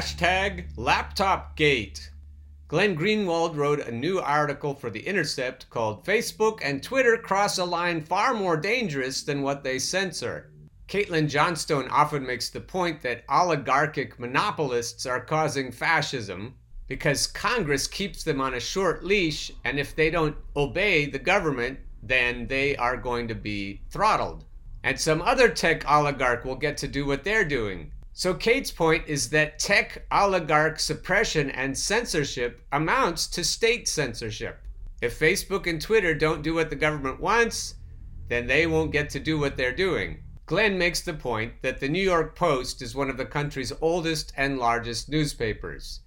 Hashtag LaptopGate. Glenn Greenwald wrote a new article for The Intercept called Facebook and Twitter Cross a Line Far More Dangerous Than What They Censor. Caitlin Johnstone often makes the point that oligarchic monopolists are causing fascism because Congress keeps them on a short leash, and if they don't obey the government, then they are going to be throttled. And some other tech oligarch will get to do what they're doing. So, Kate's point is that tech oligarch suppression and censorship amounts to state censorship. If Facebook and Twitter don't do what the government wants, then they won't get to do what they're doing. Glenn makes the point that the New York Post is one of the country's oldest and largest newspapers.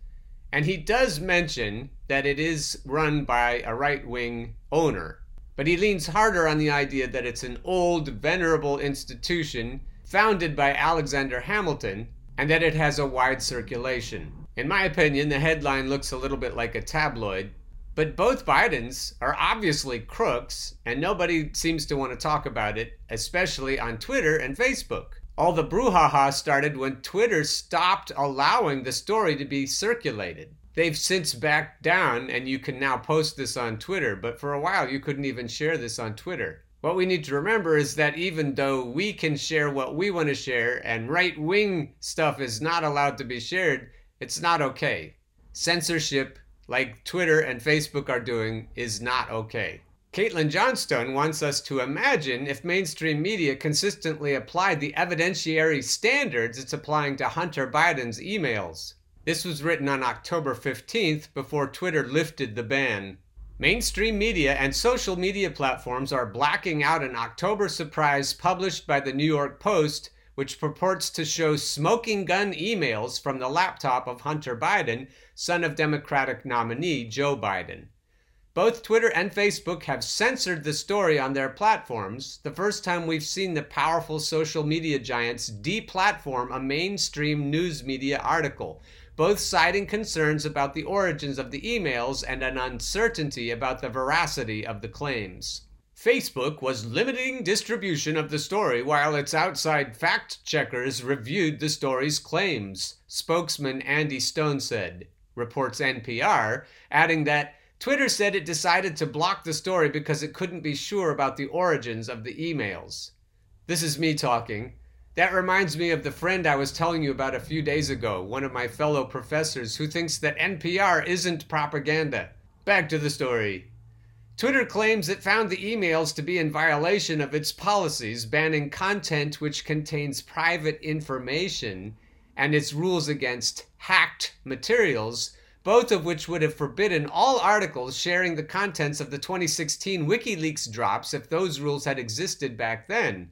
And he does mention that it is run by a right wing owner. But he leans harder on the idea that it's an old, venerable institution founded by Alexander Hamilton and that it has a wide circulation. In my opinion, the headline looks a little bit like a tabloid, but both Bidens are obviously crooks, and nobody seems to want to talk about it, especially on Twitter and Facebook. All the brouhaha started when Twitter stopped allowing the story to be circulated. They've since backed down, and you can now post this on Twitter, but for a while you couldn't even share this on Twitter. What we need to remember is that even though we can share what we want to share and right wing stuff is not allowed to be shared, it's not okay. Censorship like Twitter and Facebook are doing, is not okay. Caitlin Johnstone wants us to imagine if mainstream media consistently applied the evidentiary standards it's applying to Hunter Biden's emails. This was written on October 15th before Twitter lifted the ban. Mainstream media and social media platforms are blacking out an October surprise published by the New York Post which purports to show smoking gun emails from the laptop of Hunter Biden, son of Democratic nominee Joe Biden. Both Twitter and Facebook have censored the story on their platforms, the first time we've seen the powerful social media giants deplatform a mainstream news media article, both citing concerns about the origins of the emails and an uncertainty about the veracity of the claims. Facebook was limiting distribution of the story while its outside fact checkers reviewed the story's claims, spokesman Andy Stone said, reports NPR, adding that Twitter said it decided to block the story because it couldn't be sure about the origins of the emails. This is me talking. That reminds me of the friend I was telling you about a few days ago, one of my fellow professors who thinks that NPR isn't propaganda. Back to the story. Twitter claims it found the emails to be in violation of its policies banning content which contains private information and its rules against hacked materials, both of which would have forbidden all articles sharing the contents of the 2016 WikiLeaks drops if those rules had existed back then.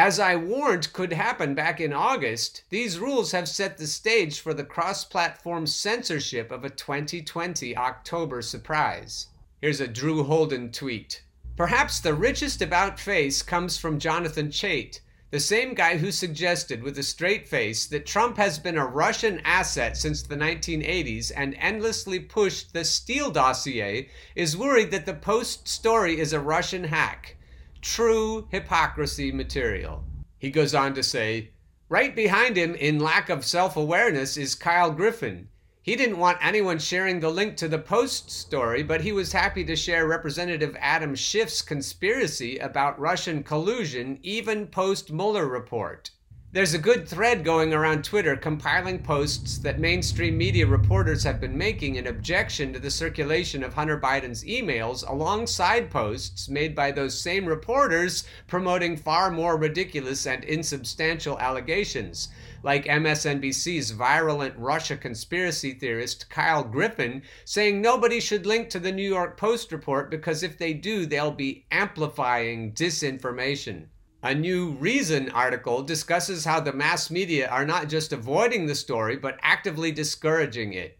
As I warned could happen back in August, these rules have set the stage for the cross platform censorship of a 2020 October surprise. Here's a Drew Holden tweet. Perhaps the richest about face comes from Jonathan Chait, the same guy who suggested with a straight face that Trump has been a Russian asset since the 1980s and endlessly pushed the Steele dossier, is worried that the Post story is a Russian hack. True hypocrisy material. He goes on to say, right behind him in lack of self awareness is Kyle Griffin. He didn't want anyone sharing the link to the Post story, but he was happy to share Representative Adam Schiff's conspiracy about Russian collusion, even post Mueller report. There's a good thread going around Twitter compiling posts that mainstream media reporters have been making in objection to the circulation of Hunter Biden's emails, alongside posts made by those same reporters promoting far more ridiculous and insubstantial allegations, like MSNBC's virulent Russia conspiracy theorist Kyle Griffin saying nobody should link to the New York Post report because if they do, they'll be amplifying disinformation. A new Reason article discusses how the mass media are not just avoiding the story, but actively discouraging it.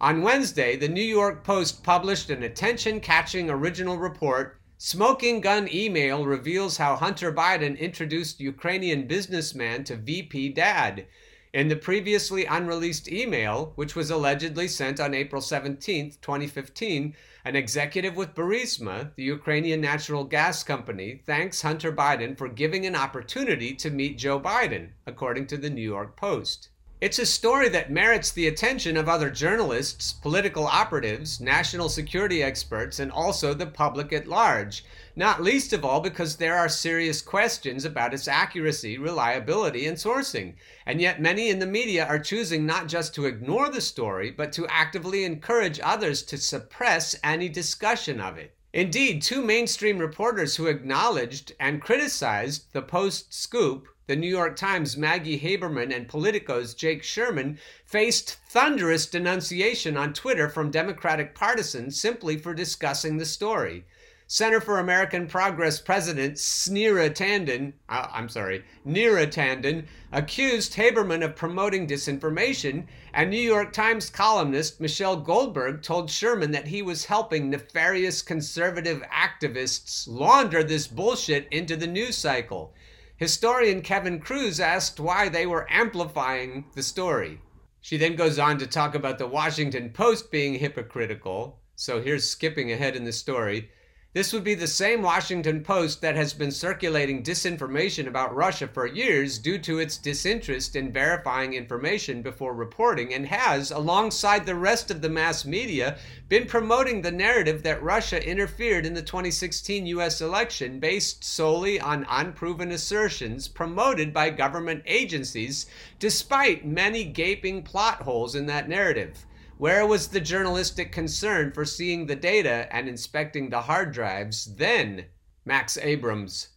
On Wednesday, the New York Post published an attention catching original report. Smoking Gun Email reveals how Hunter Biden introduced Ukrainian businessman to VP Dad. In the previously unreleased email, which was allegedly sent on April 17, 2015, an executive with Burisma, the Ukrainian natural gas company, thanks Hunter Biden for giving an opportunity to meet Joe Biden, according to the New York Post. It's a story that merits the attention of other journalists, political operatives, national security experts, and also the public at large, not least of all because there are serious questions about its accuracy, reliability, and sourcing. And yet, many in the media are choosing not just to ignore the story, but to actively encourage others to suppress any discussion of it. Indeed, two mainstream reporters who acknowledged and criticized the Post scoop the New York Times' Maggie Haberman and Politico's Jake Sherman faced thunderous denunciation on Twitter from Democratic partisans simply for discussing the story. Center for American Progress President Snera Tanden, uh, I'm sorry, Neera Tanden, accused Haberman of promoting disinformation, and New York Times columnist Michelle Goldberg told Sherman that he was helping nefarious conservative activists launder this bullshit into the news cycle. Historian Kevin Kruse asked why they were amplifying the story. She then goes on to talk about the Washington Post being hypocritical. So here's skipping ahead in the story. This would be the same Washington Post that has been circulating disinformation about Russia for years due to its disinterest in verifying information before reporting and has, alongside the rest of the mass media, been promoting the narrative that Russia interfered in the 2016 US election based solely on unproven assertions promoted by government agencies, despite many gaping plot holes in that narrative. Where was the journalistic concern for seeing the data and inspecting the hard drives then? Max Abrams.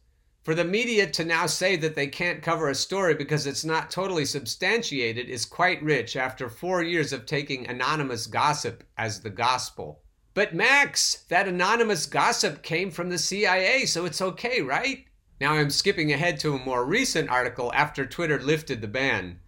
For the media to now say that they can't cover a story because it's not totally substantiated is quite rich after four years of taking anonymous gossip as the gospel. But Max, that anonymous gossip came from the CIA, so it's okay, right? Now I'm skipping ahead to a more recent article after Twitter lifted the ban.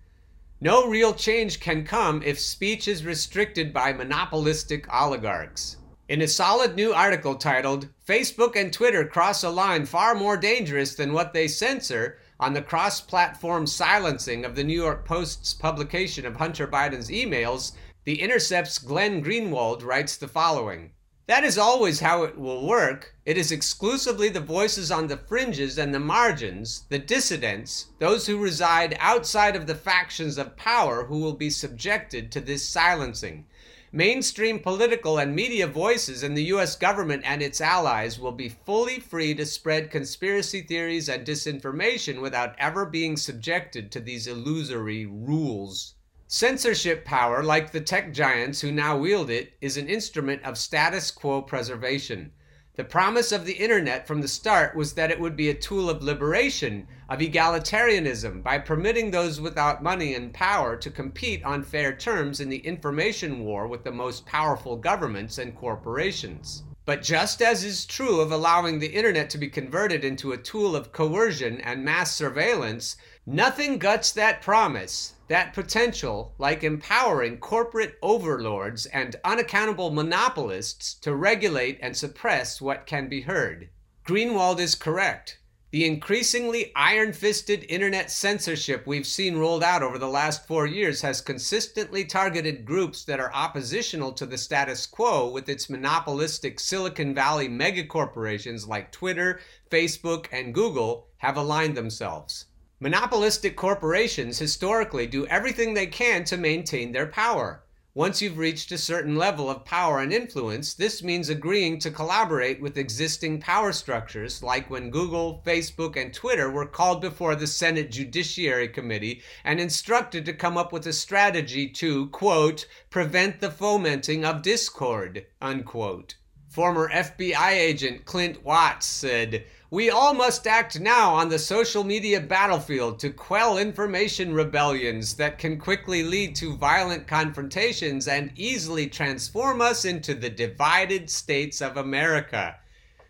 No real change can come if speech is restricted by monopolistic oligarchs. In a solid new article titled, Facebook and Twitter Cross a Line Far More Dangerous Than What They Censor, on the cross platform silencing of the New York Post's publication of Hunter Biden's emails, The Intercept's Glenn Greenwald writes the following that is always how it will work. It is exclusively the voices on the fringes and the margins, the dissidents, those who reside outside of the factions of power who will be subjected to this silencing. Mainstream political and media voices in the US government and its allies will be fully free to spread conspiracy theories and disinformation without ever being subjected to these illusory rules. Censorship power, like the tech giants who now wield it, is an instrument of status quo preservation. The promise of the internet from the start was that it would be a tool of liberation, of egalitarianism, by permitting those without money and power to compete on fair terms in the information war with the most powerful governments and corporations. But just as is true of allowing the internet to be converted into a tool of coercion and mass surveillance, nothing guts that promise that potential like empowering corporate overlords and unaccountable monopolists to regulate and suppress what can be heard. Greenwald is correct. The increasingly iron fisted internet censorship we've seen rolled out over the last four years has consistently targeted groups that are oppositional to the status quo with its monopolistic Silicon Valley megacorporations like Twitter, Facebook, and Google have aligned themselves. Monopolistic corporations historically do everything they can to maintain their power. Once you've reached a certain level of power and influence, this means agreeing to collaborate with existing power structures, like when Google, Facebook, and Twitter were called before the Senate Judiciary Committee and instructed to come up with a strategy to, quote, prevent the fomenting of discord, unquote. Former FBI agent Clint Watts said, We all must act now on the social media battlefield to quell information rebellions that can quickly lead to violent confrontations and easily transform us into the divided states of America.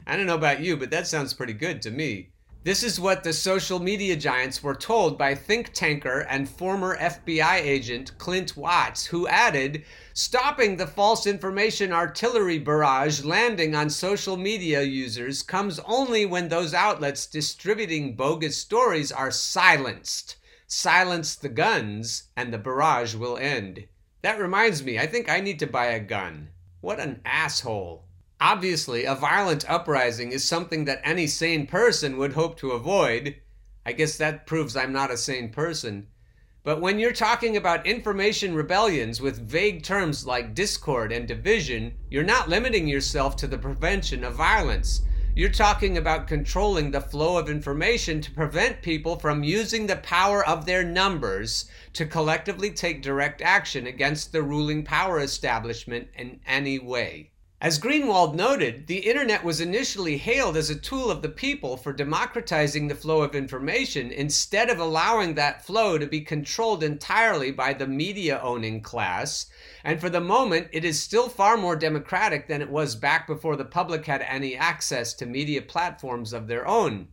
I don't know about you, but that sounds pretty good to me. This is what the social media giants were told by think tanker and former FBI agent Clint Watts, who added, Stopping the false information artillery barrage landing on social media users comes only when those outlets distributing bogus stories are silenced. Silence the guns, and the barrage will end. That reminds me, I think I need to buy a gun. What an asshole. Obviously, a violent uprising is something that any sane person would hope to avoid. I guess that proves I'm not a sane person. But when you're talking about information rebellions with vague terms like discord and division, you're not limiting yourself to the prevention of violence. You're talking about controlling the flow of information to prevent people from using the power of their numbers to collectively take direct action against the ruling power establishment in any way. As Greenwald noted, the internet was initially hailed as a tool of the people for democratizing the flow of information instead of allowing that flow to be controlled entirely by the media owning class. And for the moment, it is still far more democratic than it was back before the public had any access to media platforms of their own.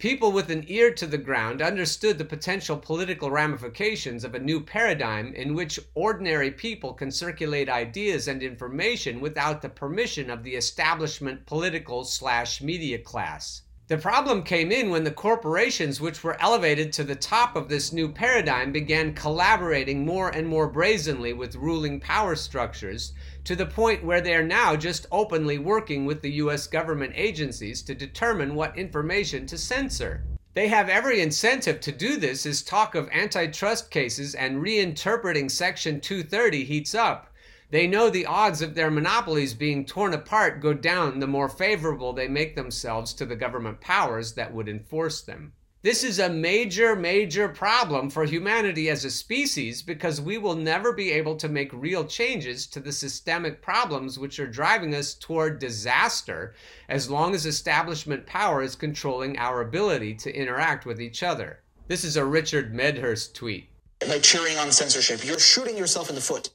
People with an ear to the ground understood the potential political ramifications of a new paradigm in which ordinary people can circulate ideas and information without the permission of the establishment political slash media class. The problem came in when the corporations, which were elevated to the top of this new paradigm, began collaborating more and more brazenly with ruling power structures to the point where they are now just openly working with the US government agencies to determine what information to censor. They have every incentive to do this as talk of antitrust cases and reinterpreting Section 230 heats up. They know the odds of their monopolies being torn apart go down the more favorable they make themselves to the government powers that would enforce them. This is a major, major problem for humanity as a species because we will never be able to make real changes to the systemic problems which are driving us toward disaster as long as establishment power is controlling our ability to interact with each other. This is a Richard Medhurst tweet. By cheering on censorship, you're shooting yourself in the foot.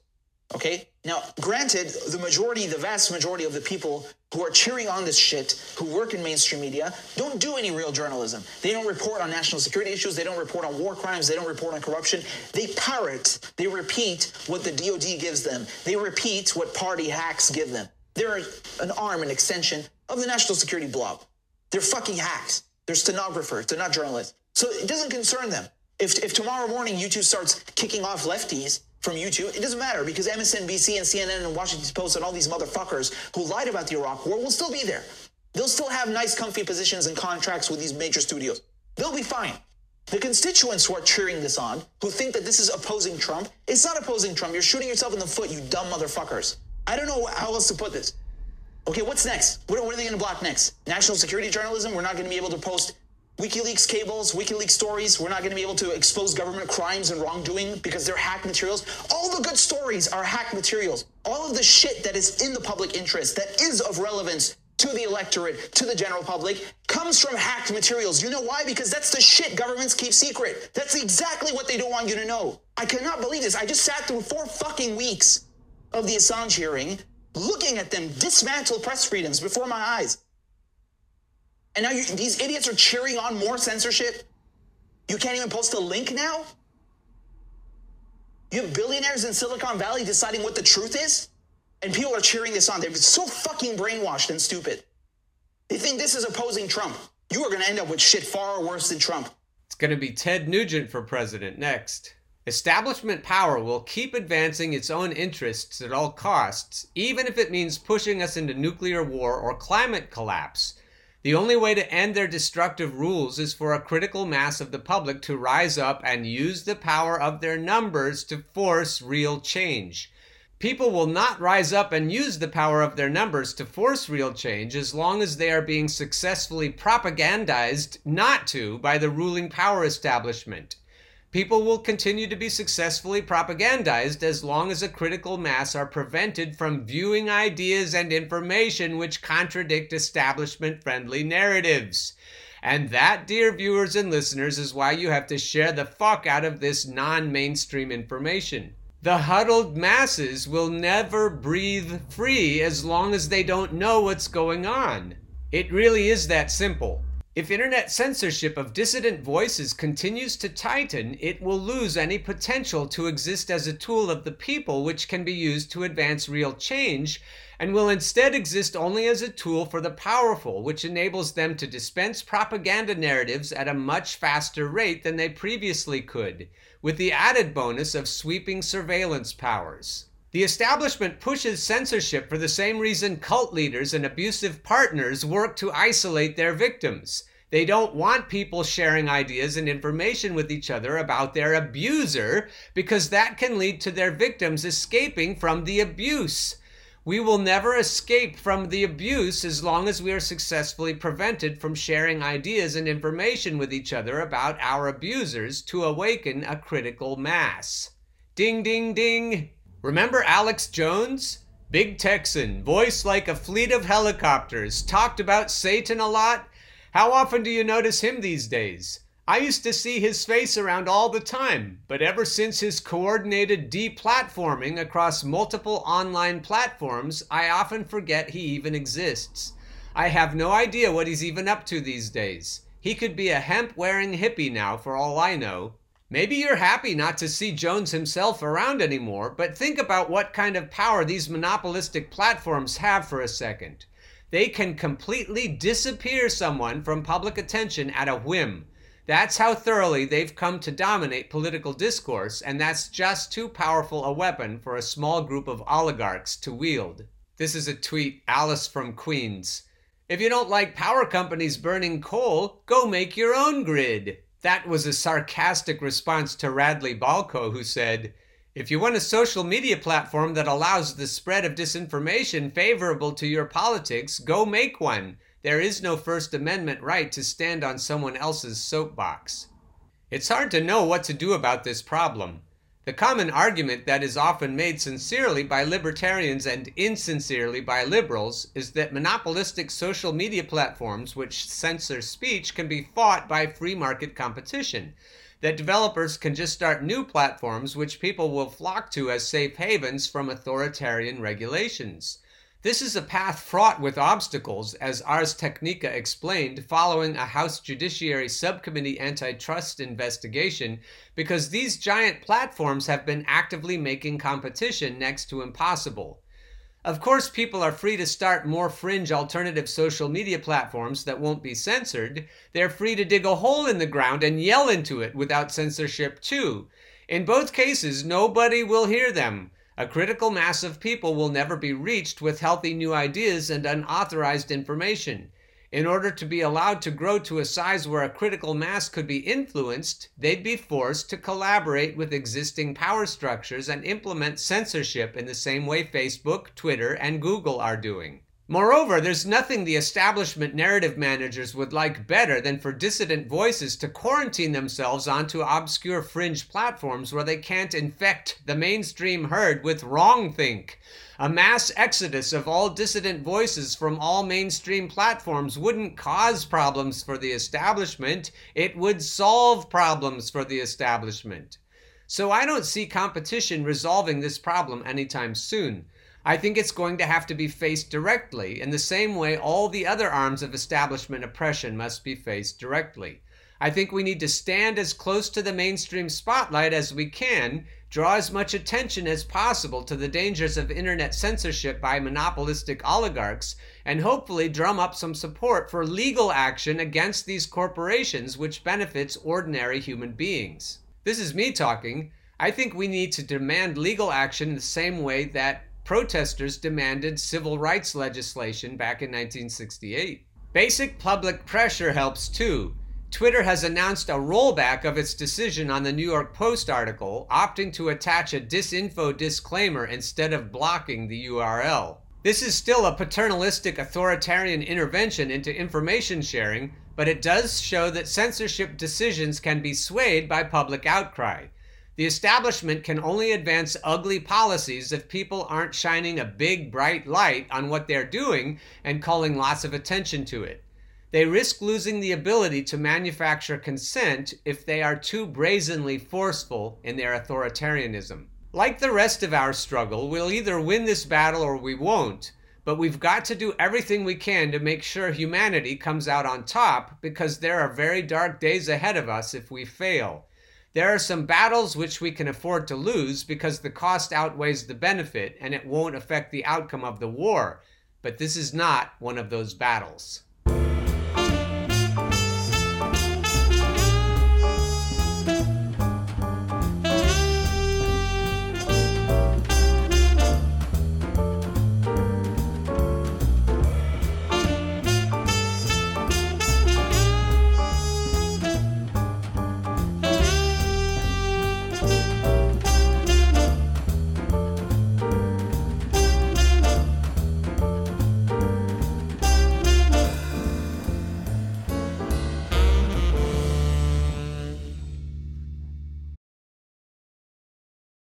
Okay? Now, granted, the majority, the vast majority of the people who are cheering on this shit, who work in mainstream media, don't do any real journalism. They don't report on national security issues. They don't report on war crimes. They don't report on corruption. They parrot, they repeat what the DOD gives them. They repeat what party hacks give them. They're an arm, an extension of the national security blob. They're fucking hacks. They're stenographers. They're not journalists. So it doesn't concern them. If, if tomorrow morning YouTube starts kicking off lefties, from YouTube. It doesn't matter because MSNBC and CNN and Washington Post and all these motherfuckers who lied about the Iraq war will still be there. They'll still have nice, comfy positions and contracts with these major studios. They'll be fine. The constituents who are cheering this on, who think that this is opposing Trump, it's not opposing Trump. You're shooting yourself in the foot, you dumb motherfuckers. I don't know how else to put this. Okay, what's next? What, are they going to block next? National security journalism? We're not going to be able to post WikiLeaks cables, WikiLeaks stories. We're not going to be able to expose government crimes and wrongdoing because they're hack materials. All the good stories are hack materials. All of the shit that is in the public interest, that is of relevance to the electorate, to the general public, comes from hacked materials. You know why? Because that's the shit governments keep secret. That's exactly what they don't want you to know. I cannot believe this. I just sat through four fucking weeks of the Assange hearing, looking at them dismantle press freedoms before my eyes. And now these idiots are cheering on more censorship. You can't even post a link now. You have billionaires in Silicon Valley deciding what the truth is, and people are cheering this on. They're so fucking brainwashed and stupid. They think this is opposing Trump. You are going to end up with shit far worse than Trump. It's going to be Ted Nugent for president next. Establishment power will keep advancing its own interests at all costs, even if it means pushing us into nuclear war or climate collapse. The only way to end their destructive rules is for a critical mass of the public to rise up and use the power of their numbers to force real change. People will not rise up and use the power of their numbers to force real change as long as they are being successfully propagandized not to by the ruling power establishment. People will continue to be successfully propagandized as long as a critical mass are prevented from viewing ideas and information which contradict establishment friendly narratives. And that, dear viewers and listeners, is why you have to share the fuck out of this non mainstream information. The huddled masses will never breathe free as long as they don't know what's going on. It really is that simple. If internet censorship of dissident voices continues to tighten, it will lose any potential to exist as a tool of the people which can be used to advance real change, and will instead exist only as a tool for the powerful, which enables them to dispense propaganda narratives at a much faster rate than they previously could, with the added bonus of sweeping surveillance powers. The establishment pushes censorship for the same reason cult leaders and abusive partners work to isolate their victims. They don't want people sharing ideas and information with each other about their abuser because that can lead to their victims escaping from the abuse. We will never escape from the abuse as long as we are successfully prevented from sharing ideas and information with each other about our abusers to awaken a critical mass. Ding, ding, ding. Remember Alex Jones? Big Texan, voice like a fleet of helicopters, talked about Satan a lot. How often do you notice him these days? I used to see his face around all the time, but ever since his coordinated deplatforming across multiple online platforms, I often forget he even exists. I have no idea what he's even up to these days. He could be a hemp wearing hippie now, for all I know. Maybe you're happy not to see Jones himself around anymore, but think about what kind of power these monopolistic platforms have for a second. They can completely disappear someone from public attention at a whim. That's how thoroughly they've come to dominate political discourse, and that's just too powerful a weapon for a small group of oligarchs to wield. This is a tweet, Alice from Queens. If you don't like power companies burning coal, go make your own grid. That was a sarcastic response to Radley Balko, who said, If you want a social media platform that allows the spread of disinformation favorable to your politics, go make one. There is no First Amendment right to stand on someone else's soapbox. It's hard to know what to do about this problem. The common argument that is often made sincerely by libertarians and insincerely by liberals is that monopolistic social media platforms which censor speech can be fought by free market competition. That developers can just start new platforms which people will flock to as safe havens from authoritarian regulations. This is a path fraught with obstacles, as Ars Technica explained following a House Judiciary Subcommittee antitrust investigation, because these giant platforms have been actively making competition next to impossible. Of course, people are free to start more fringe alternative social media platforms that won't be censored. They're free to dig a hole in the ground and yell into it without censorship, too. In both cases, nobody will hear them. A critical mass of people will never be reached with healthy new ideas and unauthorized information. In order to be allowed to grow to a size where a critical mass could be influenced, they'd be forced to collaborate with existing power structures and implement censorship in the same way Facebook, Twitter, and Google are doing. Moreover, there's nothing the establishment narrative managers would like better than for dissident voices to quarantine themselves onto obscure fringe platforms where they can't infect the mainstream herd with wrongthink. A mass exodus of all dissident voices from all mainstream platforms wouldn't cause problems for the establishment, it would solve problems for the establishment. So I don't see competition resolving this problem anytime soon. I think it's going to have to be faced directly in the same way all the other arms of establishment oppression must be faced directly. I think we need to stand as close to the mainstream spotlight as we can, draw as much attention as possible to the dangers of internet censorship by monopolistic oligarchs, and hopefully drum up some support for legal action against these corporations which benefits ordinary human beings. This is me talking. I think we need to demand legal action in the same way that protesters demanded civil rights legislation back in 1968. Basic public pressure helps too. Twitter has announced a rollback of its decision on the New York Post article, opting to attach a disinfo disclaimer instead of blocking the URL. This is still a paternalistic authoritarian intervention into information sharing, but it does show that censorship decisions can be swayed by public outcry. The establishment can only advance ugly policies if people aren't shining a big, bright light on what they're doing and calling lots of attention to it. They risk losing the ability to manufacture consent if they are too brazenly forceful in their authoritarianism. Like the rest of our struggle, we'll either win this battle or we won't, but we've got to do everything we can to make sure humanity comes out on top because there are very dark days ahead of us if we fail. There are some battles which we can afford to lose because the cost outweighs the benefit and it won't affect the outcome of the war, but this is not one of those battles.